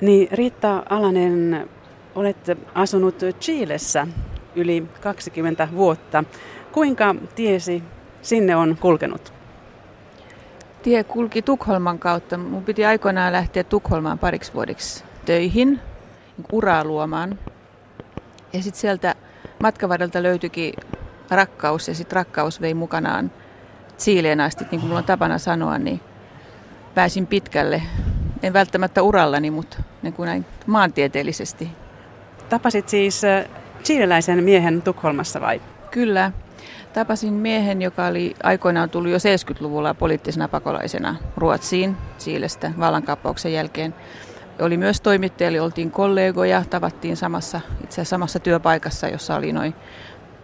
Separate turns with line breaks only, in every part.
Niin Riitta Alanen, olet asunut Chilessä yli 20 vuotta. Kuinka tiesi sinne on kulkenut?
Tie kulki Tukholman kautta. Mun piti aikoinaan lähteä Tukholmaan pariksi vuodeksi töihin, niin uraa luomaan. Ja sitten sieltä matkavarrelta löytyikin rakkaus ja sitten rakkaus vei mukanaan Chileen asti, niin kuin mulla on tapana sanoa, niin pääsin pitkälle. En välttämättä urallani, mutta niin kuin näin maantieteellisesti.
Tapasit siis chileläisen miehen Tukholmassa vai?
Kyllä. Tapasin miehen, joka oli aikoinaan tullut jo 70-luvulla poliittisena pakolaisena Ruotsiin, Chiilestä vallankaappauksen jälkeen. Oli myös toimittaja, eli oltiin kollegoja, tavattiin samassa, itse asiassa samassa työpaikassa, jossa oli noin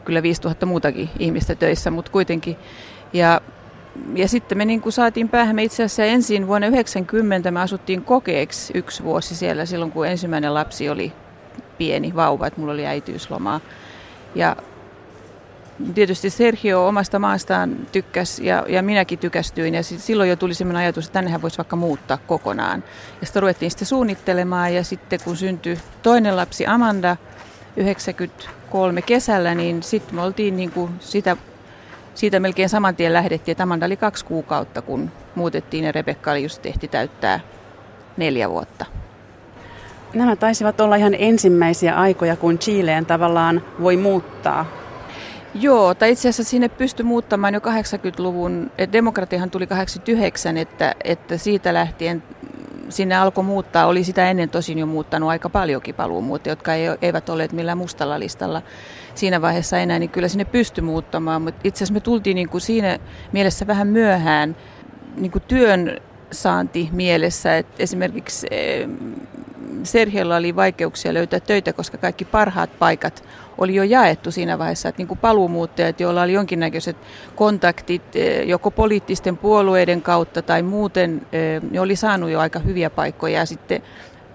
kyllä 5000 muutakin ihmistä töissä, mutta kuitenkin. Ja, ja sitten me niin kuin saatiin päähän, me itse asiassa ensin vuonna 90 me asuttiin kokeeksi yksi vuosi siellä silloin, kun ensimmäinen lapsi oli pieni vauva, että mulla oli äitiyslomaa. Ja tietysti Sergio omasta maastaan tykkäsi ja, ja minäkin tykästyin ja silloin jo tuli sellainen ajatus, että tännehän voisi vaikka muuttaa kokonaan. Ja sitä ruvettiin sitten suunnittelemaan ja sitten kun syntyi toinen lapsi Amanda 93 kesällä, niin sitten me oltiin niin kuin sitä, siitä melkein saman tien lähdettiin. että Amanda oli kaksi kuukautta, kun muutettiin ja Rebekka oli just tehty täyttää neljä vuotta.
Nämä taisivat olla ihan ensimmäisiä aikoja, kun Chileen tavallaan voi muuttaa
Joo, tai itse asiassa sinne pystyi muuttamaan jo 80-luvun, demokratiahan tuli 89, että, että siitä lähtien sinne alkoi muuttaa, oli sitä ennen tosin jo muuttanut aika paljonkin paluumuuttajia, jotka ei, eivät olleet millään mustalla listalla siinä vaiheessa enää, niin kyllä sinne pystyi muuttamaan, mutta itse asiassa me tultiin niin kuin siinä mielessä vähän myöhään niin kuin työn saanti mielessä, että esimerkiksi Serhiolla oli vaikeuksia löytää töitä, koska kaikki parhaat paikat oli jo jaettu siinä vaiheessa, että niin kuin paluumuuttajat, joilla oli jonkinnäköiset kontaktit eh, joko poliittisten puolueiden kautta tai muuten, ne oli saanut jo aika hyviä paikkoja ja sitten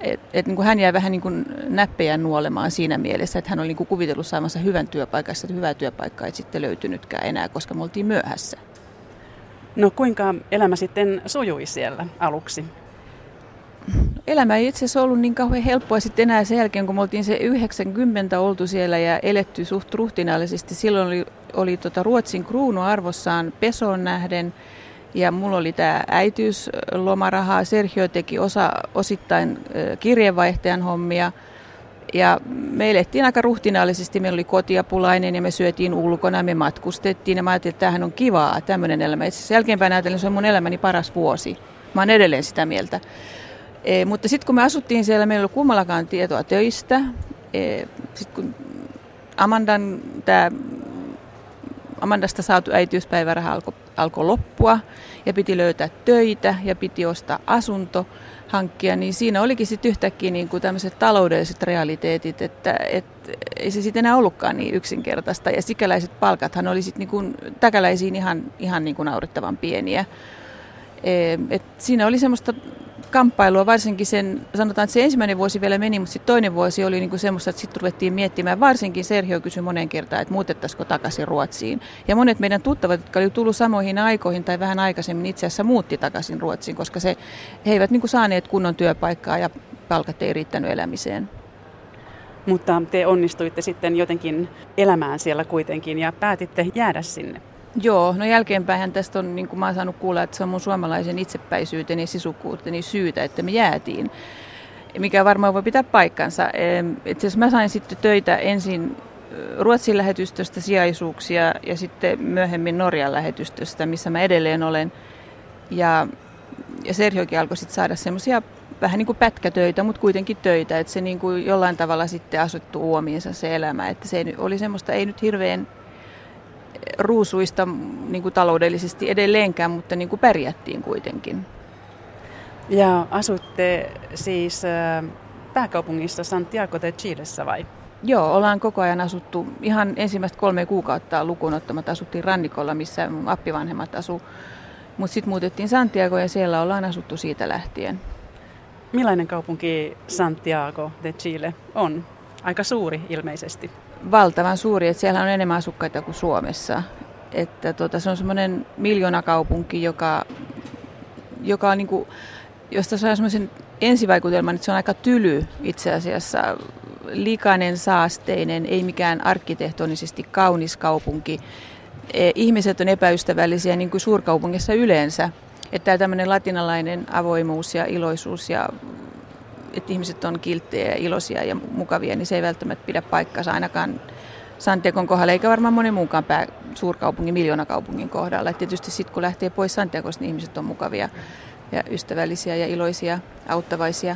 et, et niin kuin hän jäi vähän niin kuin näppejä nuolemaan siinä mielessä, että hän oli niin kuin kuvitellut saamassa hyvän työpaikan, että hyvää työpaikkaa ei sitten löytynytkään enää, koska me oltiin myöhässä.
No kuinka elämä sitten sujui siellä aluksi?
Elämä ei itse asiassa ollut niin kauhean helppoa sitten enää sen jälkeen, kun me oltiin se 90 oltu siellä ja eletty suht ruhtinaallisesti. Silloin oli, oli tota Ruotsin kruunu arvossaan pesoon nähden ja mulla oli tämä äitiyslomaraha. Sergio teki osa, osittain kirjeenvaihtajan hommia. Ja me elettiin aika ruhtinaallisesti, meillä oli kotiapulainen ja me syötiin ulkona, me matkustettiin ja mä ajattelin, että tämähän on kivaa, tämmöinen elämä. Itse jälkeenpäin ajatellen se on mun elämäni paras vuosi. Mä oon edelleen sitä mieltä. E, mutta sitten kun me asuttiin siellä, meillä ei ollut kummallakaan tietoa töistä. E, sitten kun Amandan, tää, Amandasta saatu äitiyspäiväraha alkoi alko loppua ja piti löytää töitä ja piti ostaa asunto hankkia, niin siinä olikin sitten yhtäkkiä niin kuin tämmöiset taloudelliset realiteetit, että et, ei se sitten enää ollutkaan niin yksinkertaista. Ja sikäläiset palkathan oli sitten niin kuin täkäläisiin ihan, ihan niin kuin naurettavan pieniä. E, et siinä oli semmoista kamppailua, varsinkin sen, sanotaan, että se ensimmäinen vuosi vielä meni, mutta sitten toinen vuosi oli niinku semmoista, että sitten ruvettiin miettimään, varsinkin Sergio kysyi monen kertaan, että muutettaisiko takaisin Ruotsiin. Ja monet meidän tuttavat, jotka oli tullut samoihin aikoihin tai vähän aikaisemmin, itse asiassa muutti takaisin Ruotsiin, koska se, he eivät niinku saaneet kunnon työpaikkaa ja palkat ei riittänyt elämiseen.
Mutta te onnistuitte sitten jotenkin elämään siellä kuitenkin ja päätitte jäädä sinne.
Joo, no jälkeenpäin tästä on, niin kuin mä oon saanut kuulla, että se on mun suomalaisen itsepäisyyteni, sisukkuuteni syytä, että me jäätiin. Mikä varmaan voi pitää paikkansa. Itse asiassa mä sain sitten töitä ensin Ruotsin lähetystöstä sijaisuuksia ja sitten myöhemmin Norjan lähetystöstä, missä mä edelleen olen. Ja, ja Sergiokin alkoi sitten saada semmoisia vähän niin kuin pätkätöitä, mutta kuitenkin töitä, että se niin kuin jollain tavalla sitten asuttu uomiinsa se elämä, että se oli semmoista, ei nyt hirveän ruusuista niin kuin taloudellisesti edelleenkään, mutta niin kuin pärjättiin kuitenkin.
Ja asutte siis äh, pääkaupungissa Santiago de Chilessä vai?
Joo, ollaan koko ajan asuttu ihan ensimmäistä kolme kuukautta lukuun ottamatta asuttiin rannikolla, missä appivanhemmat asu. Mutta sitten muutettiin Santiago ja siellä ollaan asuttu siitä lähtien.
Millainen kaupunki Santiago de Chile on? Aika suuri ilmeisesti
valtavan suuri, että siellä on enemmän asukkaita kuin Suomessa. Että tota, se on semmoinen miljoonakaupunki, joka, joka on niin kuin, josta saa semmoisen ensivaikutelma, että se on aika tyly itse asiassa. Likainen, saasteinen, ei mikään arkkitehtonisesti kaunis kaupunki. E, ihmiset on epäystävällisiä niin kuin suurkaupungissa yleensä. Että tämmöinen latinalainen avoimuus ja iloisuus ja että ihmiset on kilttejä ja iloisia ja mukavia, niin se ei välttämättä pidä paikkansa ainakaan Santiagon kohdalla, eikä varmaan monen muunkaan pää, suurkaupungin, miljoonakaupungin kohdalla. Et tietysti sitten kun lähtee pois Santiagosta, niin ihmiset on mukavia ja ystävällisiä ja iloisia, auttavaisia.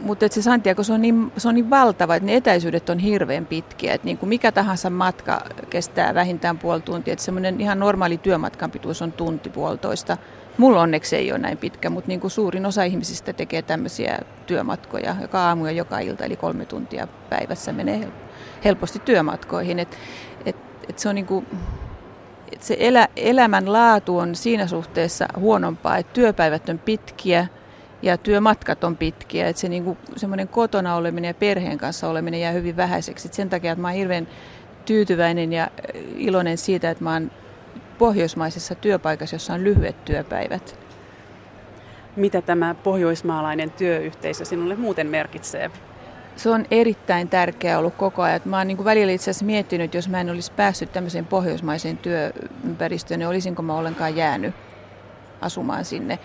Mutta se Santiago se on, niin, se on niin valtava, että ne etäisyydet on hirveän pitkiä. Et niin kuin mikä tahansa matka kestää vähintään puoli tuntia. Että semmoinen ihan normaali työmatkan pituus on tunti puolitoista. Mulla onneksi ei ole näin pitkä, mutta niin kuin suurin osa ihmisistä tekee tämmöisiä työmatkoja joka aamu ja joka ilta, eli kolme tuntia päivässä menee helposti työmatkoihin. Et, et, et se on niin kuin, se elä, elämän laatu on siinä suhteessa huonompaa, että työpäivät on pitkiä ja työmatkat on pitkiä. Että se niin kuin, semmoinen kotona oleminen ja perheen kanssa oleminen jää hyvin vähäiseksi. Et sen takia, että mä oon hirveän tyytyväinen ja iloinen siitä, että mä oon pohjoismaisessa työpaikassa, jossa on lyhyet työpäivät.
Mitä tämä pohjoismaalainen työyhteisö sinulle muuten merkitsee?
Se on erittäin tärkeää ollut koko ajan. Mä oon niin välillä itse asiassa miettinyt, jos mä en olisi päässyt tämmöiseen pohjoismaiseen työympäristöön, niin olisinko mä ollenkaan jäänyt asumaan sinne.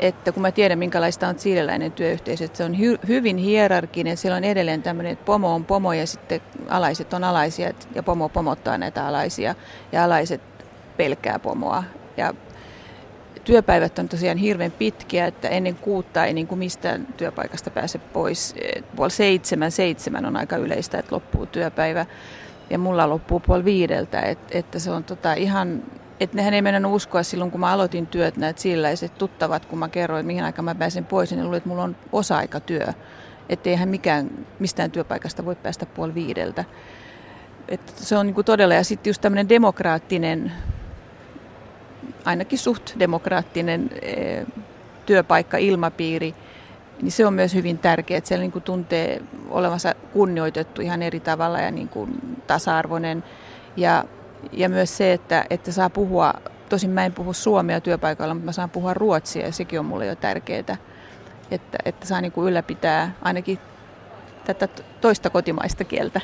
Että kun mä tiedän, minkälaista on siileläinen työyhteisö, että se on hy- hyvin hierarkinen, siellä on edelleen tämmöinen, että pomo on pomo ja sitten alaiset on alaisia ja pomo pomottaa näitä alaisia ja alaiset pelkää pomoa. Ja työpäivät on tosiaan hirveän pitkiä, että ennen kuutta ei niin kuin mistään työpaikasta pääse pois. Puoli seitsemän, seitsemän on aika yleistä, että loppuu työpäivä. Ja mulla loppuu puoli viideltä, että, että se on tota ihan, että nehän ei mennä uskoa silloin, kun mä aloitin työt, näitä silläiset tuttavat, kun mä kerroin, mihin aikaan mä pääsen pois, niin luulivat, että mulla on osa-aikatyö. Että eihän mikään, mistään työpaikasta voi päästä puoli viideltä. Että se on niin kuin todella, ja sitten just tämmöinen demokraattinen ainakin suht demokraattinen eh, työpaikka, ilmapiiri, niin se on myös hyvin tärkeää, että siellä niin kuin tuntee olevansa kunnioitettu ihan eri tavalla ja niin kuin tasa-arvoinen. Ja, ja myös se, että, että saa puhua, tosin mä en puhu suomea työpaikalla, mutta mä saan puhua ruotsia ja sekin on mulle jo tärkeää, että, että saa niin kuin ylläpitää ainakin tätä toista kotimaista kieltä.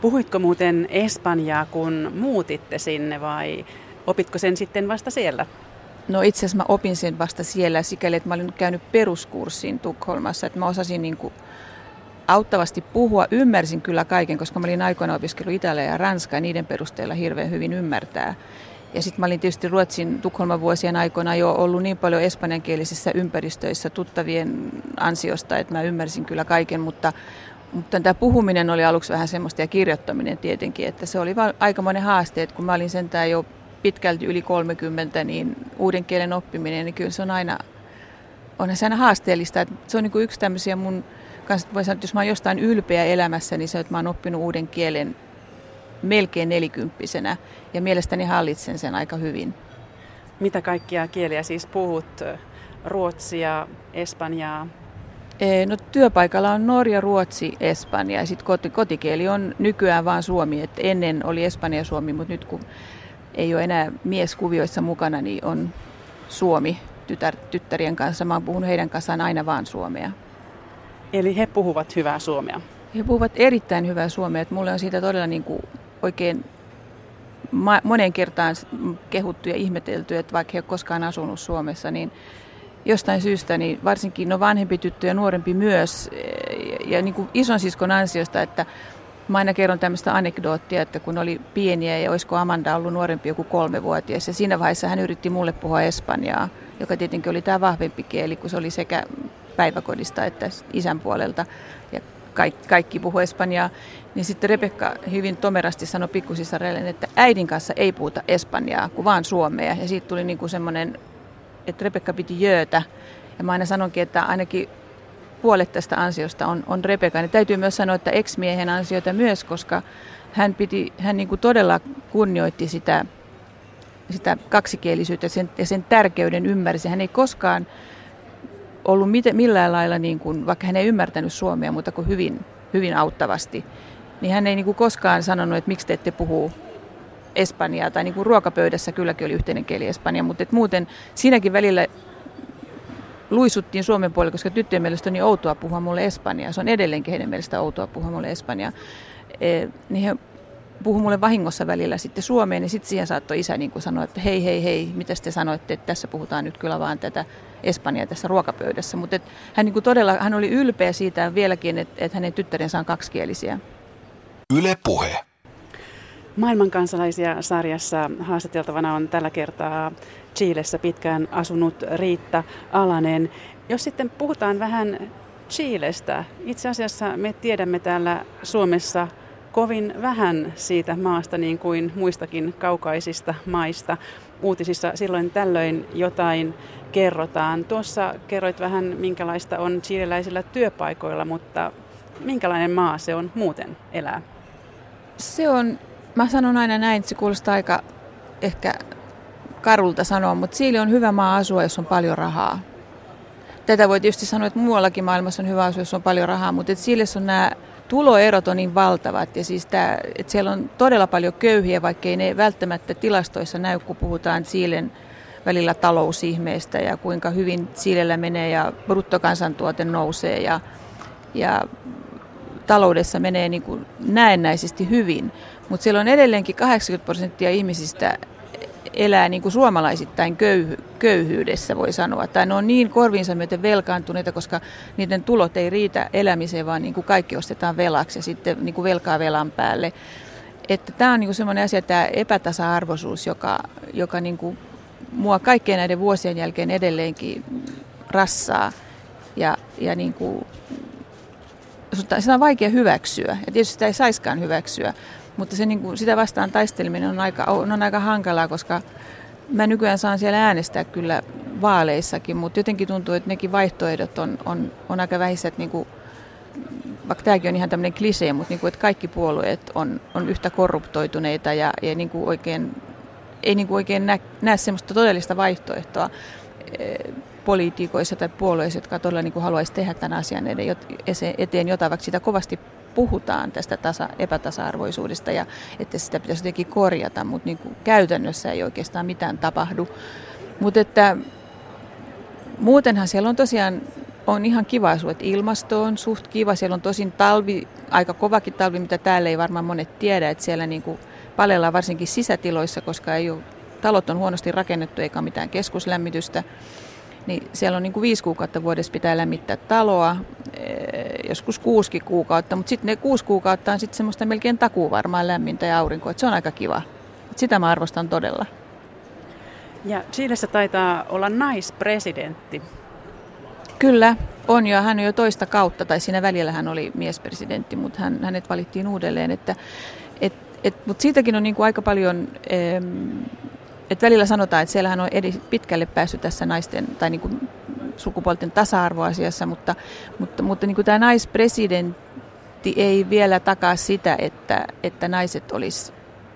Puhuitko muuten Espanjaa, kun muutitte sinne vai Opitko sen sitten vasta siellä?
No itse asiassa mä opin sen vasta siellä sikäli, että mä olin käynyt peruskurssin Tukholmassa, että mä osasin niin kuin auttavasti puhua. Ymmärsin kyllä kaiken, koska mä olin aikoina opiskellut Italia ja Ranskaa ja niiden perusteella hirveän hyvin ymmärtää. Ja sitten mä olin tietysti Ruotsin Tukholman vuosien aikoina jo ollut niin paljon espanjankielisissä ympäristöissä tuttavien ansiosta, että mä ymmärsin kyllä kaiken, mutta, mutta tämä puhuminen oli aluksi vähän semmoista ja kirjoittaminen tietenkin, että se oli aikamoinen haaste, että kun mä olin sentään jo pitkälti yli 30, niin uuden kielen oppiminen, niin kyllä se on aina, onhan se aina haasteellista. Että se on niin kuin yksi tämmöisiä mun kanssa, voi sanoa, että jos mä oon jostain ylpeä elämässä, niin se, että mä oon oppinut uuden kielen melkein nelikymppisenä ja mielestäni hallitsen sen aika hyvin.
Mitä kaikkia kieliä siis puhut? Ruotsia, Espanjaa?
No työpaikalla on Norja, Ruotsi, Espanja ja sitten koti, kotikieli on nykyään vaan suomi. Et ennen oli Espanja ja suomi, mutta nyt kun ei ole enää mieskuvioissa mukana, niin on Suomi tytär, tyttärien kanssa. Mä oon puhunut heidän kanssaan aina vaan suomea.
Eli he puhuvat hyvää suomea?
He puhuvat erittäin hyvää suomea. Että mulle on siitä todella niin kuin oikein monen kertaan kehuttu ja ihmetelty, että vaikka he ole koskaan asunut Suomessa, niin jostain syystä, niin varsinkin no vanhempi tyttö ja nuorempi myös, ja niin kuin ison siskon ansiosta, että Mä aina kerron tämmöistä anekdoottia, että kun oli pieniä ja olisiko Amanda ollut nuorempi joku kolmevuotias. Ja siinä vaiheessa hän yritti mulle puhua espanjaa, joka tietenkin oli tämä vahvempi kieli, kun se oli sekä päiväkodista että isän puolelta. Ja kaikki, kaikki puhu espanjaa. Niin sitten Rebekka hyvin tomerasti sanoi pikkusisarelle, että äidin kanssa ei puhuta espanjaa, kuin vaan suomea. Ja siitä tuli niin semmoinen, että Rebekka piti jöötä. Ja mä aina sanonkin, että ainakin puolet tästä ansiosta on, on Rebeka. Ja täytyy myös sanoa, että ex-miehen ansioita myös, koska hän, piti, hän niin kuin todella kunnioitti sitä, sitä kaksikielisyyttä sen, ja sen tärkeyden ymmärsi. Hän ei koskaan ollut mit, millään lailla, niin kuin, vaikka hän ei ymmärtänyt suomea, mutta kuin hyvin, hyvin auttavasti, niin hän ei niin kuin koskaan sanonut, että miksi te ette puhu espanjaa, tai niin kuin ruokapöydässä kylläkin oli yhteinen kieli espanja, mutta et muuten siinäkin välillä luisuttiin Suomen puolelle, koska tyttöjen mielestä on niin outoa puhua mulle Espanjaa. Se on edelleenkin heidän mielestä outoa puhua mulle Espanjaa. E, niin he puhu mulle vahingossa välillä sitten Suomeen, niin sitten siihen saattoi isä niin sanoa, että hei, hei, hei, mitä te sanoitte, että tässä puhutaan nyt kyllä vaan tätä Espanjaa tässä ruokapöydässä. Mutta hän niin todella, hän oli ylpeä siitä vieläkin, että, että hänen tyttärensä on kaksikielisiä. Yle Puhe.
Maailmankansalaisia sarjassa haastateltavana on tällä kertaa Chiilessä pitkään asunut Riitta Alanen. Jos sitten puhutaan vähän Chiilestä, itse asiassa me tiedämme täällä Suomessa kovin vähän siitä maasta niin kuin muistakin kaukaisista maista. Uutisissa silloin tällöin jotain kerrotaan. Tuossa kerroit vähän, minkälaista on chileläisillä työpaikoilla, mutta minkälainen maa se on muuten elää?
Se on, mä sanon aina näin, että se kuulostaa aika ehkä karulta sanoa, mutta Siili on hyvä maa asua, jos on paljon rahaa. Tätä voi tietysti sanoa, että muuallakin maailmassa on hyvä asua, jos on paljon rahaa, mutta Siilissä on nämä tuloerot on niin valtavat ja siis tämä, että siellä on todella paljon köyhiä, vaikkei ne välttämättä tilastoissa näy, kun puhutaan Siilen välillä talousihmeistä ja kuinka hyvin Siilellä menee ja bruttokansantuote nousee ja, ja taloudessa menee niin kuin näennäisesti hyvin. Mutta siellä on edelleenkin 80 prosenttia ihmisistä elää niin kuin suomalaisittain köyhy, köyhyydessä, voi sanoa. Tai ne on niin korviinsa myöten velkaantuneita, koska niiden tulot ei riitä elämiseen, vaan niin kuin kaikki ostetaan velaksi ja sitten niin kuin velkaa velan päälle. Että tämä on niin semmoinen asia, tämä epätasa-arvoisuus, joka, joka niin kuin mua kaikkien näiden vuosien jälkeen edelleenkin rassaa. Ja, ja niin kuin, sitä on vaikea hyväksyä, ja tietysti sitä ei saiskaan hyväksyä. Mutta se, niin kuin, sitä vastaan taisteleminen on aika, on aika hankalaa, koska mä nykyään saan siellä äänestää kyllä vaaleissakin, mutta jotenkin tuntuu, että nekin vaihtoehdot on, on, on aika vähissä, että niin kuin, vaikka tämäkin on ihan tämmöinen klisee, mutta niin kuin, että kaikki puolueet on, on yhtä korruptoituneita ja, ja niin kuin oikein, ei niin kuin oikein näe, näe semmoista todellista vaihtoehtoa eh, poliitikoissa tai puolueissa, jotka todella niin kuin haluaisi tehdä tämän asian eteen jotain, vaikka sitä kovasti puhutaan tästä tasa, epätasa-arvoisuudesta ja että sitä pitäisi jotenkin korjata, mutta niin kuin käytännössä ei oikeastaan mitään tapahdu. Mutta että muutenhan siellä on tosiaan on ihan kiva asua, että ilmasto on suht kiva. Siellä on tosin talvi, aika kovakin talvi, mitä täällä ei varmaan monet tiedä, että siellä niin kuin palellaan varsinkin sisätiloissa, koska ei ole, talot on huonosti rakennettu eikä mitään keskuslämmitystä niin siellä on niin kuin viisi kuukautta vuodessa pitää lämmittää taloa, eh, joskus kuusi kuukautta, mutta sitten ne kuusi kuukautta on sitten semmoista melkein takuvarmaa lämmintä ja aurinkoa, että se on aika kiva. Sitä mä arvostan todella.
Ja Chilessä taitaa olla naispresidentti.
Kyllä, on jo. Hän on jo toista kautta, tai siinä välillä hän oli miespresidentti, mutta hän, hänet valittiin uudelleen. Että, et, et, mutta siitäkin on niin kuin aika paljon... Em, et välillä sanotaan, että siellähän on edi, pitkälle päässyt tässä naisten tai niin kuin sukupuolten tasa-arvoasiassa, mutta, mutta, mutta niin kuin tämä naispresidentti ei vielä takaa sitä, että, että naiset olisi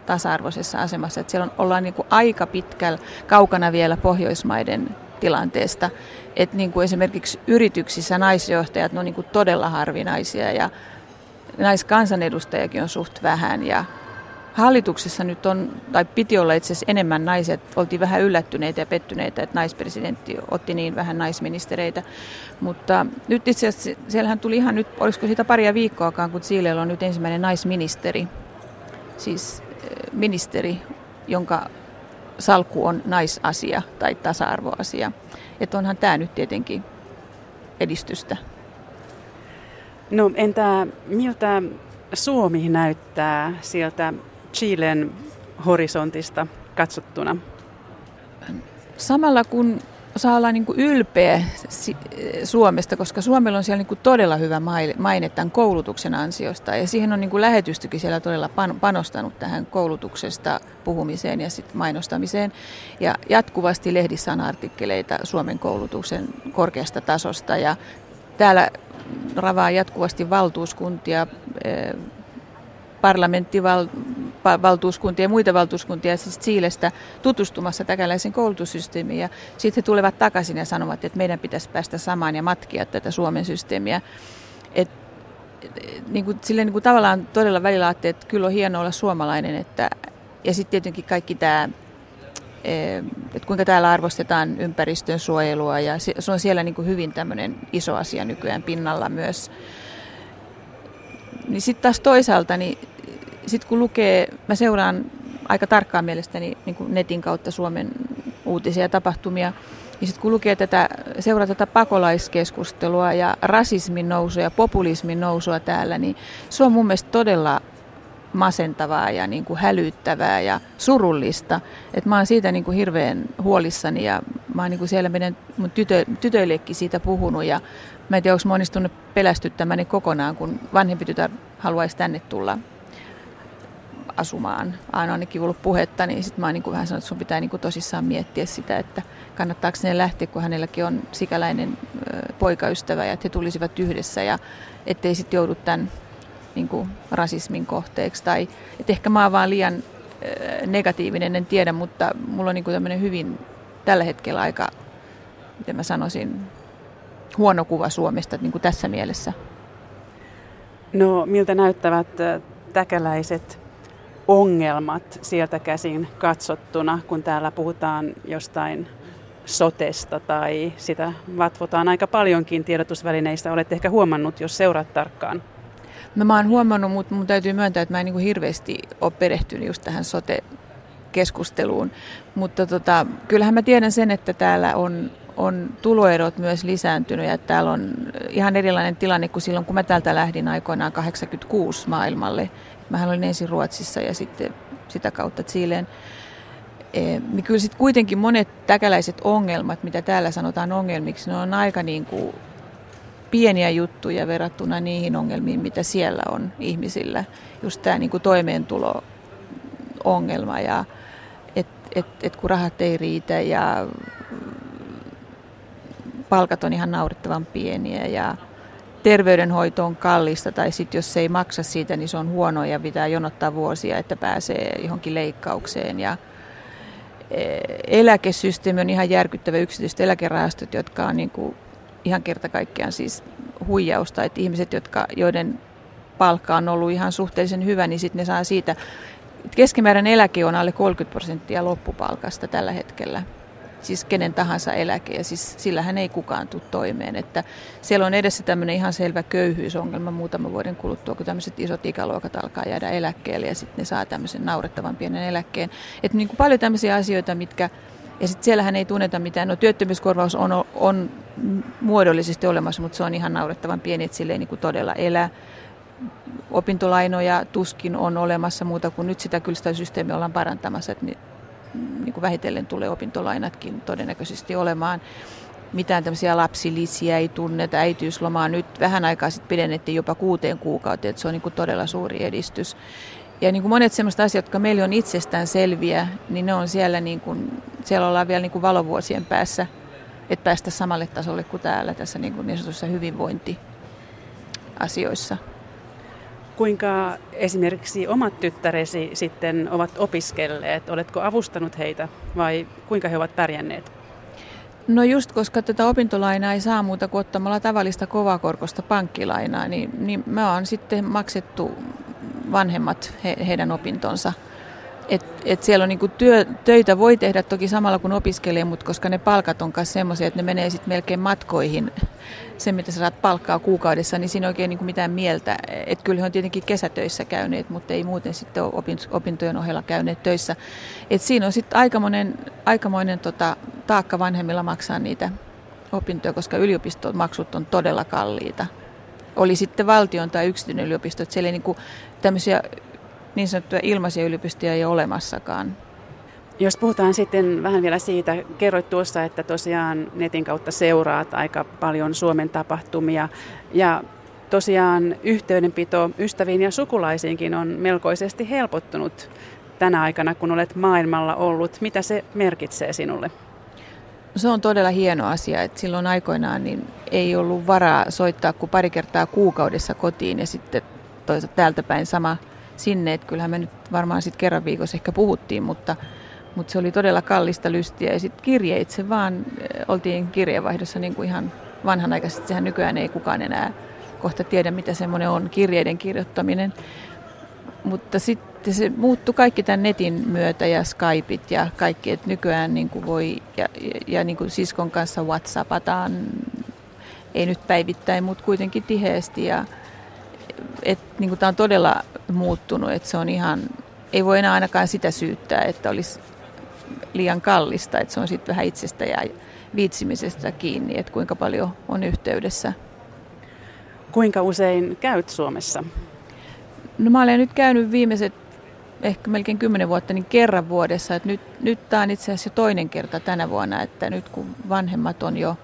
tasa-arvoisessa asemassa. Että siellä on, ollaan niin kuin aika pitkällä kaukana vielä Pohjoismaiden tilanteesta. Että niin kuin esimerkiksi yrityksissä naisjohtajat on niin kuin todella harvinaisia ja naiskansanedustajakin on suht vähän ja Hallituksessa nyt on, tai piti olla itse asiassa enemmän naiset. Oltiin vähän yllättyneitä ja pettyneitä, että naispresidentti otti niin vähän naisministereitä. Mutta nyt itse asiassa siellähän tuli ihan nyt, olisiko siitä paria viikkoakaan, kun Chileellä on nyt ensimmäinen naisministeri. Siis eh, ministeri, jonka salkku on naisasia tai tasa-arvoasia. Että onhan tämä nyt tietenkin edistystä.
No entä miltä Suomi näyttää sieltä Chilen horisontista katsottuna?
Samalla kun saa olla niin kuin ylpeä Suomesta, koska Suomella on siellä niin kuin todella hyvä maine tämän koulutuksen ansiosta. Ja siihen on niin kuin lähetystykin siellä todella panostanut tähän koulutuksesta puhumiseen ja sit mainostamiseen. Ja jatkuvasti lehdissä on artikkeleita Suomen koulutuksen korkeasta tasosta. Ja täällä ravaa jatkuvasti valtuuskuntia, eh, parlamenttivaltuuskuntia ja muita valtuuskuntia siis Chiilestä tutustumassa täkäläisen koulutussysteemiin. Ja sitten he tulevat takaisin ja sanovat, että meidän pitäisi päästä samaan ja matkia tätä Suomen systeemiä. Et, niin kuin, sille niin kuin tavallaan todella välillä ajattelin, että kyllä on hienoa olla suomalainen. Että, ja sitten tietenkin kaikki tämä että kuinka täällä arvostetaan ympäristön suojelua ja se on siellä niin kuin hyvin tämmöinen iso asia nykyään pinnalla myös. Niin sitten taas toisaalta, niin sit kun lukee, mä seuraan aika tarkkaan mielestäni niin kuin netin kautta Suomen uutisia ja tapahtumia, niin sitten kun lukee tätä, seuraa tätä pakolaiskeskustelua ja rasismin nousua ja populismin nousua täällä, niin se on mun mielestä todella masentavaa ja niin kuin hälyttävää ja surullista. Et mä oon siitä niin kuin hirveän huolissani ja mä oon niin kuin siellä meidän mun tytö, tytöillekin siitä puhunut ja mä en tiedä, onko mä onnistunut pelästyttämäni kokonaan, kun vanhempi tytär haluaisi tänne tulla asumaan. Aina ainakin ollut puhetta, niin sitten mä oon niin vähän sanonut, että sun pitää niin kuin tosissaan miettiä sitä, että kannattaako ne lähteä, kun hänelläkin on sikäläinen poikaystävä ja että he tulisivat yhdessä ja ettei sitten joudu tämän niin kuin rasismin kohteeksi. Tai että ehkä mä oon vaan liian negatiivinen, en tiedä, mutta mulla on niin tämmöinen hyvin tällä hetkellä aika, miten mä sanoisin, huono kuva Suomesta niin kuin tässä mielessä.
No miltä näyttävät täkäläiset ongelmat sieltä käsin katsottuna, kun täällä puhutaan jostain sotesta tai sitä vatvotaan aika paljonkin tiedotusvälineissä. Olette ehkä huomannut, jos seuraat tarkkaan.
No, mä oon huomannut, mutta mun täytyy myöntää, että mä en niin kuin hirveästi ole perehtynyt just tähän sote-keskusteluun. Mutta tota, kyllähän mä tiedän sen, että täällä on, on tuloerot myös lisääntynyt ja täällä on ihan erilainen tilanne kuin silloin, kun mä täältä lähdin aikoinaan 86 maailmalle. Mähän olin ensin Ruotsissa ja sitten sitä kautta Chileen. E, niin kyllä sitten kuitenkin monet täkäläiset ongelmat, mitä täällä sanotaan ongelmiksi, ne on aika niin kuin pieniä juttuja verrattuna niihin ongelmiin, mitä siellä on ihmisillä. Just tämä niin toimeentulo-ongelma ja että et, et kun rahat ei riitä ja palkat on ihan naurettavan pieniä ja terveydenhoito on kallista tai sitten jos se ei maksa siitä, niin se on huono ja pitää jonottaa vuosia, että pääsee johonkin leikkaukseen ja e, eläkesysteemi on ihan järkyttävä yksityiset eläkerahastot, jotka on niin kuin ihan kerta kaikkiaan siis huijausta, että ihmiset, jotka, joiden palkka on ollut ihan suhteellisen hyvä, niin sitten ne saa siitä, keskimääräinen eläke on alle 30 prosenttia loppupalkasta tällä hetkellä. Siis kenen tahansa eläke, ja siis sillähän ei kukaan tule toimeen. Että siellä on edessä tämmöinen ihan selvä köyhyysongelma muutaman vuoden kuluttua, kun tämmöiset isot ikäluokat alkaa jäädä eläkkeelle, ja sitten ne saa tämmöisen naurettavan pienen eläkkeen. Että niin kuin paljon tämmöisiä asioita, mitkä ja sitten siellähän ei tunneta mitään. No työttömyyskorvaus on, on muodollisesti olemassa, mutta se on ihan naurettavan pieni, että sille ei niin kuin todella elä. Opintolainoja tuskin on olemassa muuta kuin nyt sitä kyllä sitä systeemiä ollaan parantamassa, että niin, kuin vähitellen tulee opintolainatkin todennäköisesti olemaan. Mitään tämmöisiä lapsilisiä ei tunneta, äitiyslomaa nyt vähän aikaa sitten pidennettiin jopa kuuteen kuukauteen, että se on niin kuin todella suuri edistys. Ja niin kuin monet sellaiset asiat, jotka meille on itsestään selviä, niin ne on siellä, niin kuin, siellä ollaan vielä niin kuin valovuosien päässä, että päästä samalle tasolle kuin täällä tässä niin, kuin niin sanotussa hyvinvointiasioissa.
Kuinka esimerkiksi omat tyttäresi sitten ovat opiskelleet? Oletko avustanut heitä vai kuinka he ovat pärjänneet?
No just koska tätä opintolainaa ei saa muuta kuin ottamalla tavallista kovakorkosta pankkilainaa, niin, niin me on sitten maksettu vanhemmat he, heidän opintonsa. Et, et siellä on niinku työ, töitä voi tehdä toki samalla kun opiskelee, mutta koska ne palkat on myös semmoisia, että ne menee sitten melkein matkoihin, se mitä sä saat palkkaa kuukaudessa, niin siinä ei oikein niinku mitään mieltä. Että kyllä he on tietenkin kesätöissä käyneet, mutta ei muuten sitten ole opintojen ohella käyneet töissä. Et siinä on sitten aikamoinen, aikamoinen tota, taakka vanhemmilla maksaa niitä opintoja, koska yliopiston maksut on todella kalliita oli sitten valtion tai yksityinen yliopisto, että siellä ei niin kuin tämmöisiä niin sanottuja ilmaisia yliopistoja ei ole olemassakaan.
Jos puhutaan sitten vähän vielä siitä, kerroit tuossa, että tosiaan netin kautta seuraat aika paljon Suomen tapahtumia ja tosiaan yhteydenpito ystäviin ja sukulaisiinkin on melkoisesti helpottunut tänä aikana, kun olet maailmalla ollut. Mitä se merkitsee sinulle?
Se on todella hieno asia, että silloin aikoinaan niin ei ollut varaa soittaa kuin pari kertaa kuukaudessa kotiin ja sitten toisaalta täältä päin sama sinne. Että kyllähän me nyt varmaan sitten kerran viikossa ehkä puhuttiin, mutta, mutta se oli todella kallista lystiä. Ja sitten kirjeitse vaan eh, oltiin kirjeenvaihdossa niin kuin ihan vanhanaikaisesti. Sehän nykyään ei kukaan enää kohta tiedä, mitä semmoinen on, kirjeiden kirjoittaminen. mutta sitten se muuttui kaikki tämän netin myötä ja Skypeit ja kaikki, että nykyään niin kuin voi, ja, ja, ja niin kuin siskon kanssa Whatsappataan, ei nyt päivittäin, mutta kuitenkin tiheesti ja et, niin kuin tämä on todella muuttunut, että se on ihan, ei voi enää ainakaan sitä syyttää, että olisi liian kallista, että se on sitten vähän itsestä ja viitsimisestä kiinni, että kuinka paljon on yhteydessä.
Kuinka usein käyt Suomessa?
No mä olen nyt käynyt viimeiset ehkä melkein kymmenen vuotta niin kerran vuodessa. Että nyt, nyt tämä on itse asiassa toinen kerta tänä vuonna, että nyt kun vanhemmat on jo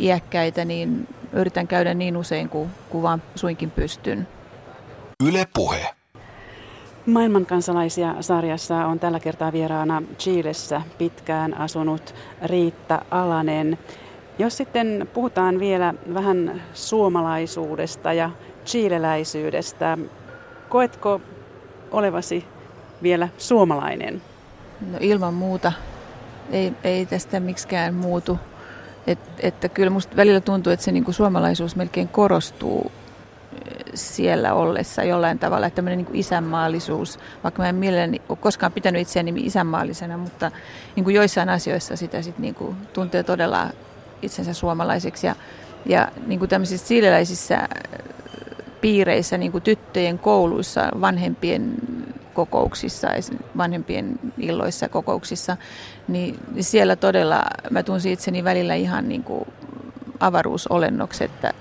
iäkkäitä, niin yritän käydä niin usein kuin, kuin vaan suinkin pystyn. Yle Puhe.
Maailmankansalaisia sarjassa on tällä kertaa vieraana Chilessä pitkään asunut Riitta Alanen. Jos sitten puhutaan vielä vähän suomalaisuudesta ja chileläisyydestä, koetko olevasi vielä suomalainen?
No ilman muuta. Ei, ei tästä miksikään muutu. Et, että kyllä musta välillä tuntuu, että se niinku suomalaisuus melkein korostuu siellä ollessa jollain tavalla, että tämmöinen niin isänmaallisuus, vaikka mä en mielelläni ole koskaan pitänyt itseäni isänmaallisena, mutta niin kuin joissain asioissa sitä sit niin kuin tuntee todella itsensä suomalaiseksi. Ja, ja niin kuin tämmöisissä siileläisissä piireissä, niin kuin tyttöjen kouluissa, vanhempien kokouksissa, vanhempien illoissa kokouksissa, niin siellä todella mä tunsin itseni välillä ihan niin kuin avaruusolennoksi, että,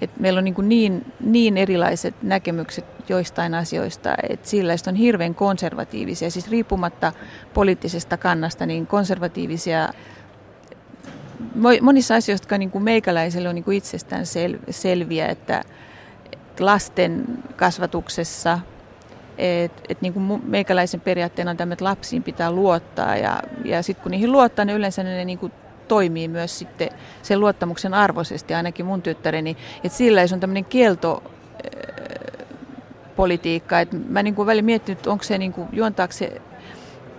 että meillä on niin, niin, niin erilaiset näkemykset joistain asioista, että sillä on hirveän konservatiivisia, siis riippumatta poliittisesta kannasta, niin konservatiivisia monissa asioissa, jotka niin meikäläiselle on niin itsestään sel, selviä, että, lasten kasvatuksessa, että et niin meikäläisen periaatteena on tämä, että lapsiin pitää luottaa ja, ja sitten kun niihin luottaa, niin yleensä ne niin kuin toimii myös sitten sen luottamuksen arvoisesti, ainakin mun tyttäreni, että sillä ei on tämmöinen kielto politiikka, että mä niin kuin välillä miettinyt, onko se niin kuin, juontaako se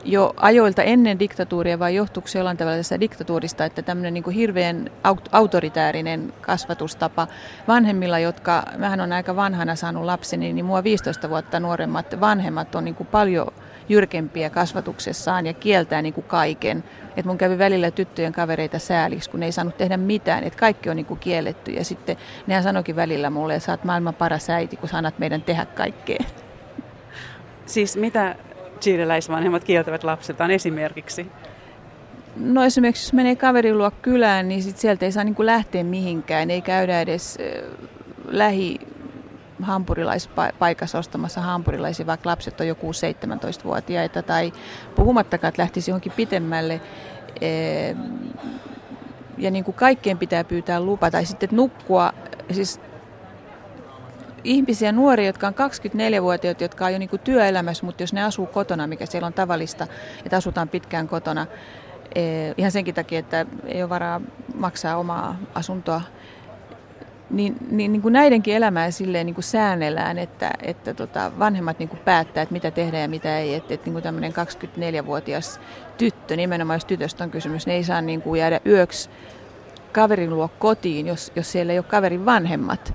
jo ajoilta ennen diktatuuria vai johtuuko se jollain tavalla tässä diktatuurista, että tämmöinen niin hirveän autoritäärinen kasvatustapa. Vanhemmilla, jotka, mähän on aika vanhana saanut lapseni, niin mua 15 vuotta nuoremmat vanhemmat on niin kuin paljon jyrkempiä kasvatuksessaan ja kieltää niin kuin kaiken. Et mun kävi välillä tyttöjen kavereita sääliksi, kun ne ei saanut tehdä mitään, että kaikki on niin kuin kielletty. Ja sitten nehän sanoikin välillä mulle, että sä oot maailman paras äiti, kun sanat meidän tehdä kaikkea.
Siis mitä chileläisvanhemmat kieltävät lapsiltaan esimerkiksi?
No esimerkiksi jos menee kaverin luo kylään, niin sit sieltä ei saa niin lähteä mihinkään. Ei käydä edes lähi hampurilaispaikassa ostamassa hampurilaisia, vaikka lapset on joku 17-vuotiaita tai puhumattakaan, että lähtisi johonkin pitemmälle. Ja niin kuin kaikkien pitää pyytää lupa tai sitten nukkua, siis ihmisiä, nuoria, jotka on 24-vuotiaat, jotka on jo niin työelämässä, mutta jos ne asuu kotona, mikä siellä on tavallista, että asutaan pitkään kotona, eh, ihan senkin takia, että ei ole varaa maksaa omaa asuntoa, niin, niin, niin kuin näidenkin elämää silleen niin kuin säännellään, että, että tota, vanhemmat niin kuin päättää, että mitä tehdään ja mitä ei. Että, että niin kuin tämmöinen 24-vuotias tyttö, nimenomaan jos tytöstä on kysymys, ne ei saa niin kuin jäädä yöksi kaverin luo kotiin, jos, jos siellä ei ole kaverin vanhemmat.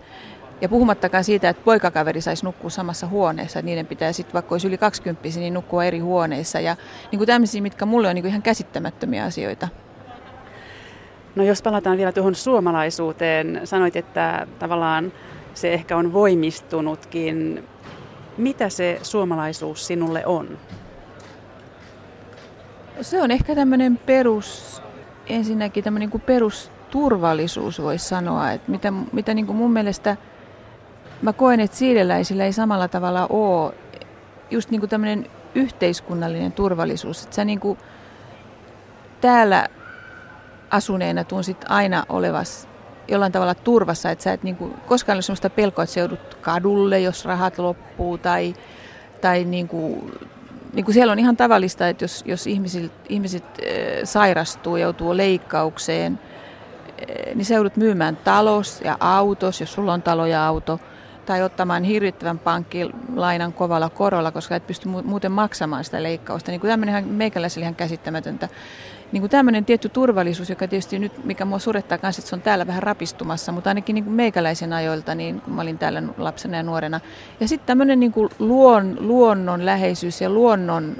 Ja puhumattakaan siitä, että poikakaveri saisi nukkua samassa huoneessa, että niiden pitää sitten, vaikka olisi yli 20 niin nukkua eri huoneissa. Ja niin kuin tämmöisiä, mitkä mulle on niin kuin ihan käsittämättömiä asioita.
No jos palataan vielä tuohon suomalaisuuteen, sanoit, että tavallaan se ehkä on voimistunutkin. Mitä se suomalaisuus sinulle on?
Se on ehkä tämmöinen perus, ensinnäkin tämmöinen kuin perusturvallisuus voisi sanoa, että mitä, mitä niin kuin mun mielestä – mä koen, että siideläisillä ei samalla tavalla ole just niin kuin tämmöinen yhteiskunnallinen turvallisuus. Että sä niin kuin täällä asuneena tunsit aina olevas jollain tavalla turvassa, että sä et niin kuin, koskaan ole sellaista pelkoa, että sä joudut kadulle, jos rahat loppuu tai, tai niin kuin, niin kuin siellä on ihan tavallista, että jos, jos ihmiset, ihmiset sairastuu, joutuu leikkaukseen, niin sä joudut myymään talos ja autos, jos sulla on talo ja auto – tai ottamaan hirvittävän pankkilainan kovalla korolla, koska et pysty muuten maksamaan sitä leikkausta. Niin kuin tämmöinen meikäläisellä ihan käsittämätöntä. Niin kuin tämmöinen tietty turvallisuus, joka tietysti nyt, mikä mua surettaa kanssa, että se on täällä vähän rapistumassa, mutta ainakin niin kuin meikäläisen ajoilta, niin kun mä olin täällä lapsena ja nuorena. Ja sitten tämmöinen niin kuin luon, luonnon läheisyys ja luonnon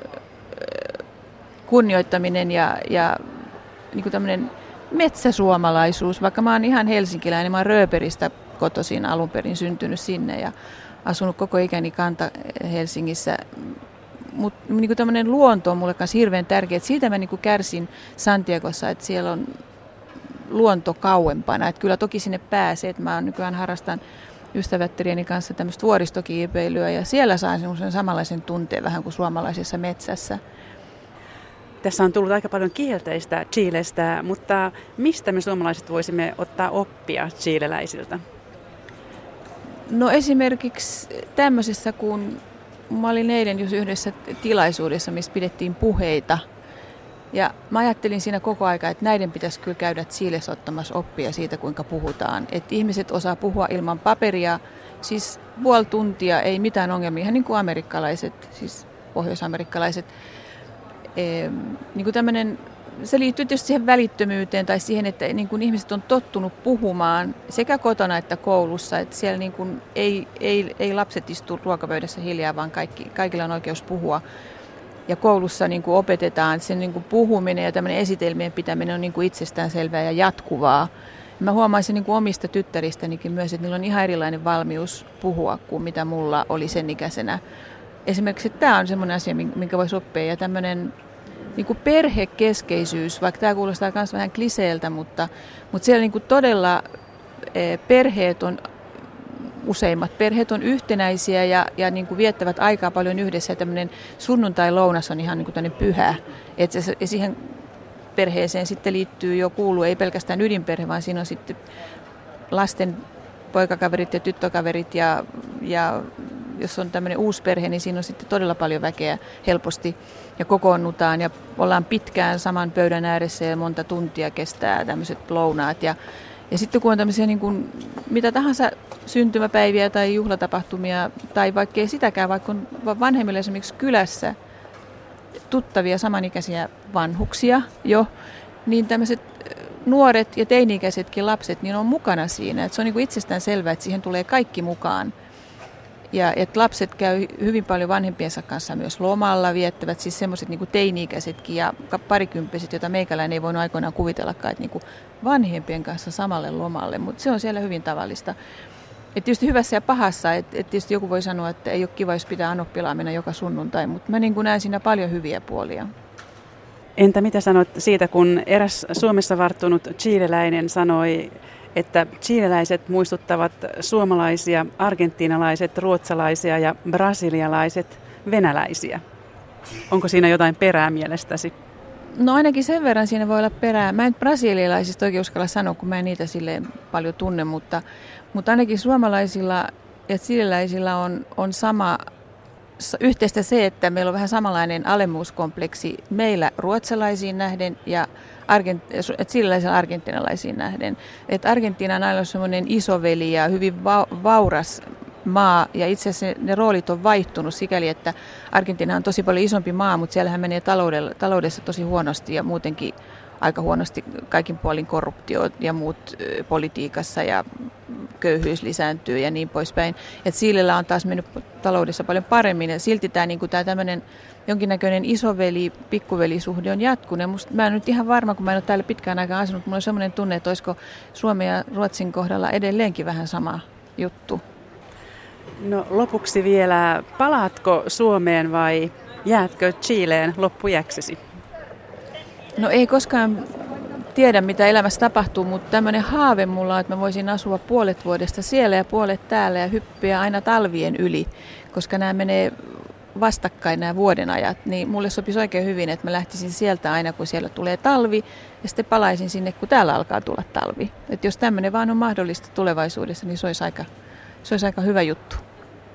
kunnioittaminen ja, ja niin kuin tämmöinen metsäsuomalaisuus, vaikka mä oon ihan helsinkiläinen, mä oon Rööperistä kotoisin alun perin syntynyt sinne ja asunut koko ikäni kanta Helsingissä. Mutta niin tämmöinen luonto on mulle kanssa hirveän tärkeä. Et siitä mä niin kärsin Santiagossa, että siellä on luonto kauempana. Et kyllä toki sinne pääsee, että mä nykyään harrastan ystävätterieni kanssa tämmöistä vuoristokiipeilyä ja siellä saan semmoisen samanlaisen tunteen vähän kuin suomalaisessa metsässä.
Tässä on tullut aika paljon kielteistä Chilestä, mutta mistä me suomalaiset voisimme ottaa oppia chileläisiltä?
No esimerkiksi tämmöisessä, kun mä olin eilen just yhdessä tilaisuudessa, missä pidettiin puheita. Ja mä ajattelin siinä koko aika, että näiden pitäisi kyllä käydä Chiilessä ottamassa oppia siitä, kuinka puhutaan. Että ihmiset osaa puhua ilman paperia, siis puoli tuntia, ei mitään ongelmia, ihan niin kuin amerikkalaiset, siis pohjoisamerikkalaiset niin kuin tämmöinen, se liittyy tietysti siihen välittömyyteen tai siihen, että niin kuin ihmiset on tottunut puhumaan sekä kotona että koulussa, että siellä niin kuin ei, ei, ei lapset istu ruokapöydässä hiljaa, vaan kaikki, kaikilla on oikeus puhua. Ja koulussa niin kuin opetetaan, että sen niin kuin puhuminen ja tämmöinen esitelmien pitäminen on niin kuin itsestäänselvää ja jatkuvaa. Mä huomaisin niin kuin omista tyttäristänikin myös, että niillä on ihan erilainen valmius puhua kuin mitä mulla oli sen ikäisenä. Esimerkiksi tämä on semmoinen asia, minkä voisi oppia ja tämmöinen niin kuin perhekeskeisyys, vaikka tämä kuulostaa myös vähän kliseeltä, mutta, mutta siellä niin kuin todella e, perheet on useimmat perheet on yhtenäisiä ja, ja niin kuin viettävät aikaa paljon yhdessä. Ja tämmöinen sunnuntai-lounas on ihan niin kuin pyhä. Että se, siihen perheeseen sitten liittyy jo kuuluu, ei pelkästään ydinperhe, vaan siinä on sitten lasten poikakaverit ja tyttökaverit ja, ja jos on tämmöinen uusi perhe, niin siinä on sitten todella paljon väkeä helposti ja kokoonnutaan ja ollaan pitkään saman pöydän ääressä ja monta tuntia kestää tämmöiset lounaat. Ja, ja sitten kun on tämmöisiä niin kuin, mitä tahansa syntymäpäiviä tai juhlatapahtumia tai vaikkei sitäkään, vaikka on vanhemmilla esimerkiksi kylässä tuttavia samanikäisiä vanhuksia jo, niin tämmöiset nuoret ja teini-ikäisetkin lapset niin on mukana siinä. Et se on niin itsestään selvää, että siihen tulee kaikki mukaan. Ja että lapset käy hyvin paljon vanhempiensa kanssa myös lomalla, viettävät siis semmoiset niin teini-ikäisetkin ja parikymppiset, joita meikäläinen ei voinut aikoinaan kuvitellakaan, että niin vanhempien kanssa samalle lomalle, mutta se on siellä hyvin tavallista. Et tietysti hyvässä ja pahassa, että et tietysti joku voi sanoa, että ei ole kiva, jos pitää anoppilaan mennä joka sunnuntai, mutta mä niin näen siinä paljon hyviä puolia.
Entä mitä sanot siitä, kun eräs Suomessa varttunut chileläinen sanoi että chileläiset muistuttavat suomalaisia, argentiinalaiset, ruotsalaisia ja brasilialaiset venäläisiä. Onko siinä jotain perää mielestäsi?
No ainakin sen verran siinä voi olla perää. Mä en brasilialaisista oikein uskalla sanoa, kun mä en niitä sille paljon tunne, mutta, mutta ainakin suomalaisilla ja chileläisillä on, on sama yhteistä se, että meillä on vähän samanlainen alemmuuskompleksi meillä ruotsalaisiin nähden ja Argent- chileläisiin argentinalaisiin nähden. Et Argentiina on aina semmoinen isoveli ja hyvin va- vauras maa, ja itse asiassa ne roolit on vaihtunut sikäli, että Argentiina on tosi paljon isompi maa, mutta siellähän menee taloudessa tosi huonosti ja muutenkin aika huonosti kaikin puolin korruptio ja muut politiikassa ja köyhyys lisääntyy ja niin poispäin. Et Siilellä on taas mennyt taloudessa paljon paremmin ja silti tämä niin tämmöinen jonkinnäköinen isoveli-pikkuvelisuhde on jatkunut. Musta, mä en nyt ihan varma, kun mä en ole täällä pitkään aikaa asunut, mulla on sellainen tunne, että olisiko Suomen ja Ruotsin kohdalla edelleenkin vähän sama juttu.
No lopuksi vielä, palaatko Suomeen vai jäätkö Chileen loppujäksesi?
No ei koskaan tiedä, mitä elämässä tapahtuu, mutta tämmöinen haave mulla on, että mä voisin asua puolet vuodesta siellä ja puolet täällä ja hyppiä aina talvien yli, koska nämä menee vastakkain nämä vuodenajat, niin mulle sopisi oikein hyvin, että mä lähtisin sieltä aina, kun siellä tulee talvi, ja sitten palaisin sinne, kun täällä alkaa tulla talvi. Että jos tämmöinen vaan on mahdollista tulevaisuudessa, niin se olisi aika, se olisi aika hyvä juttu.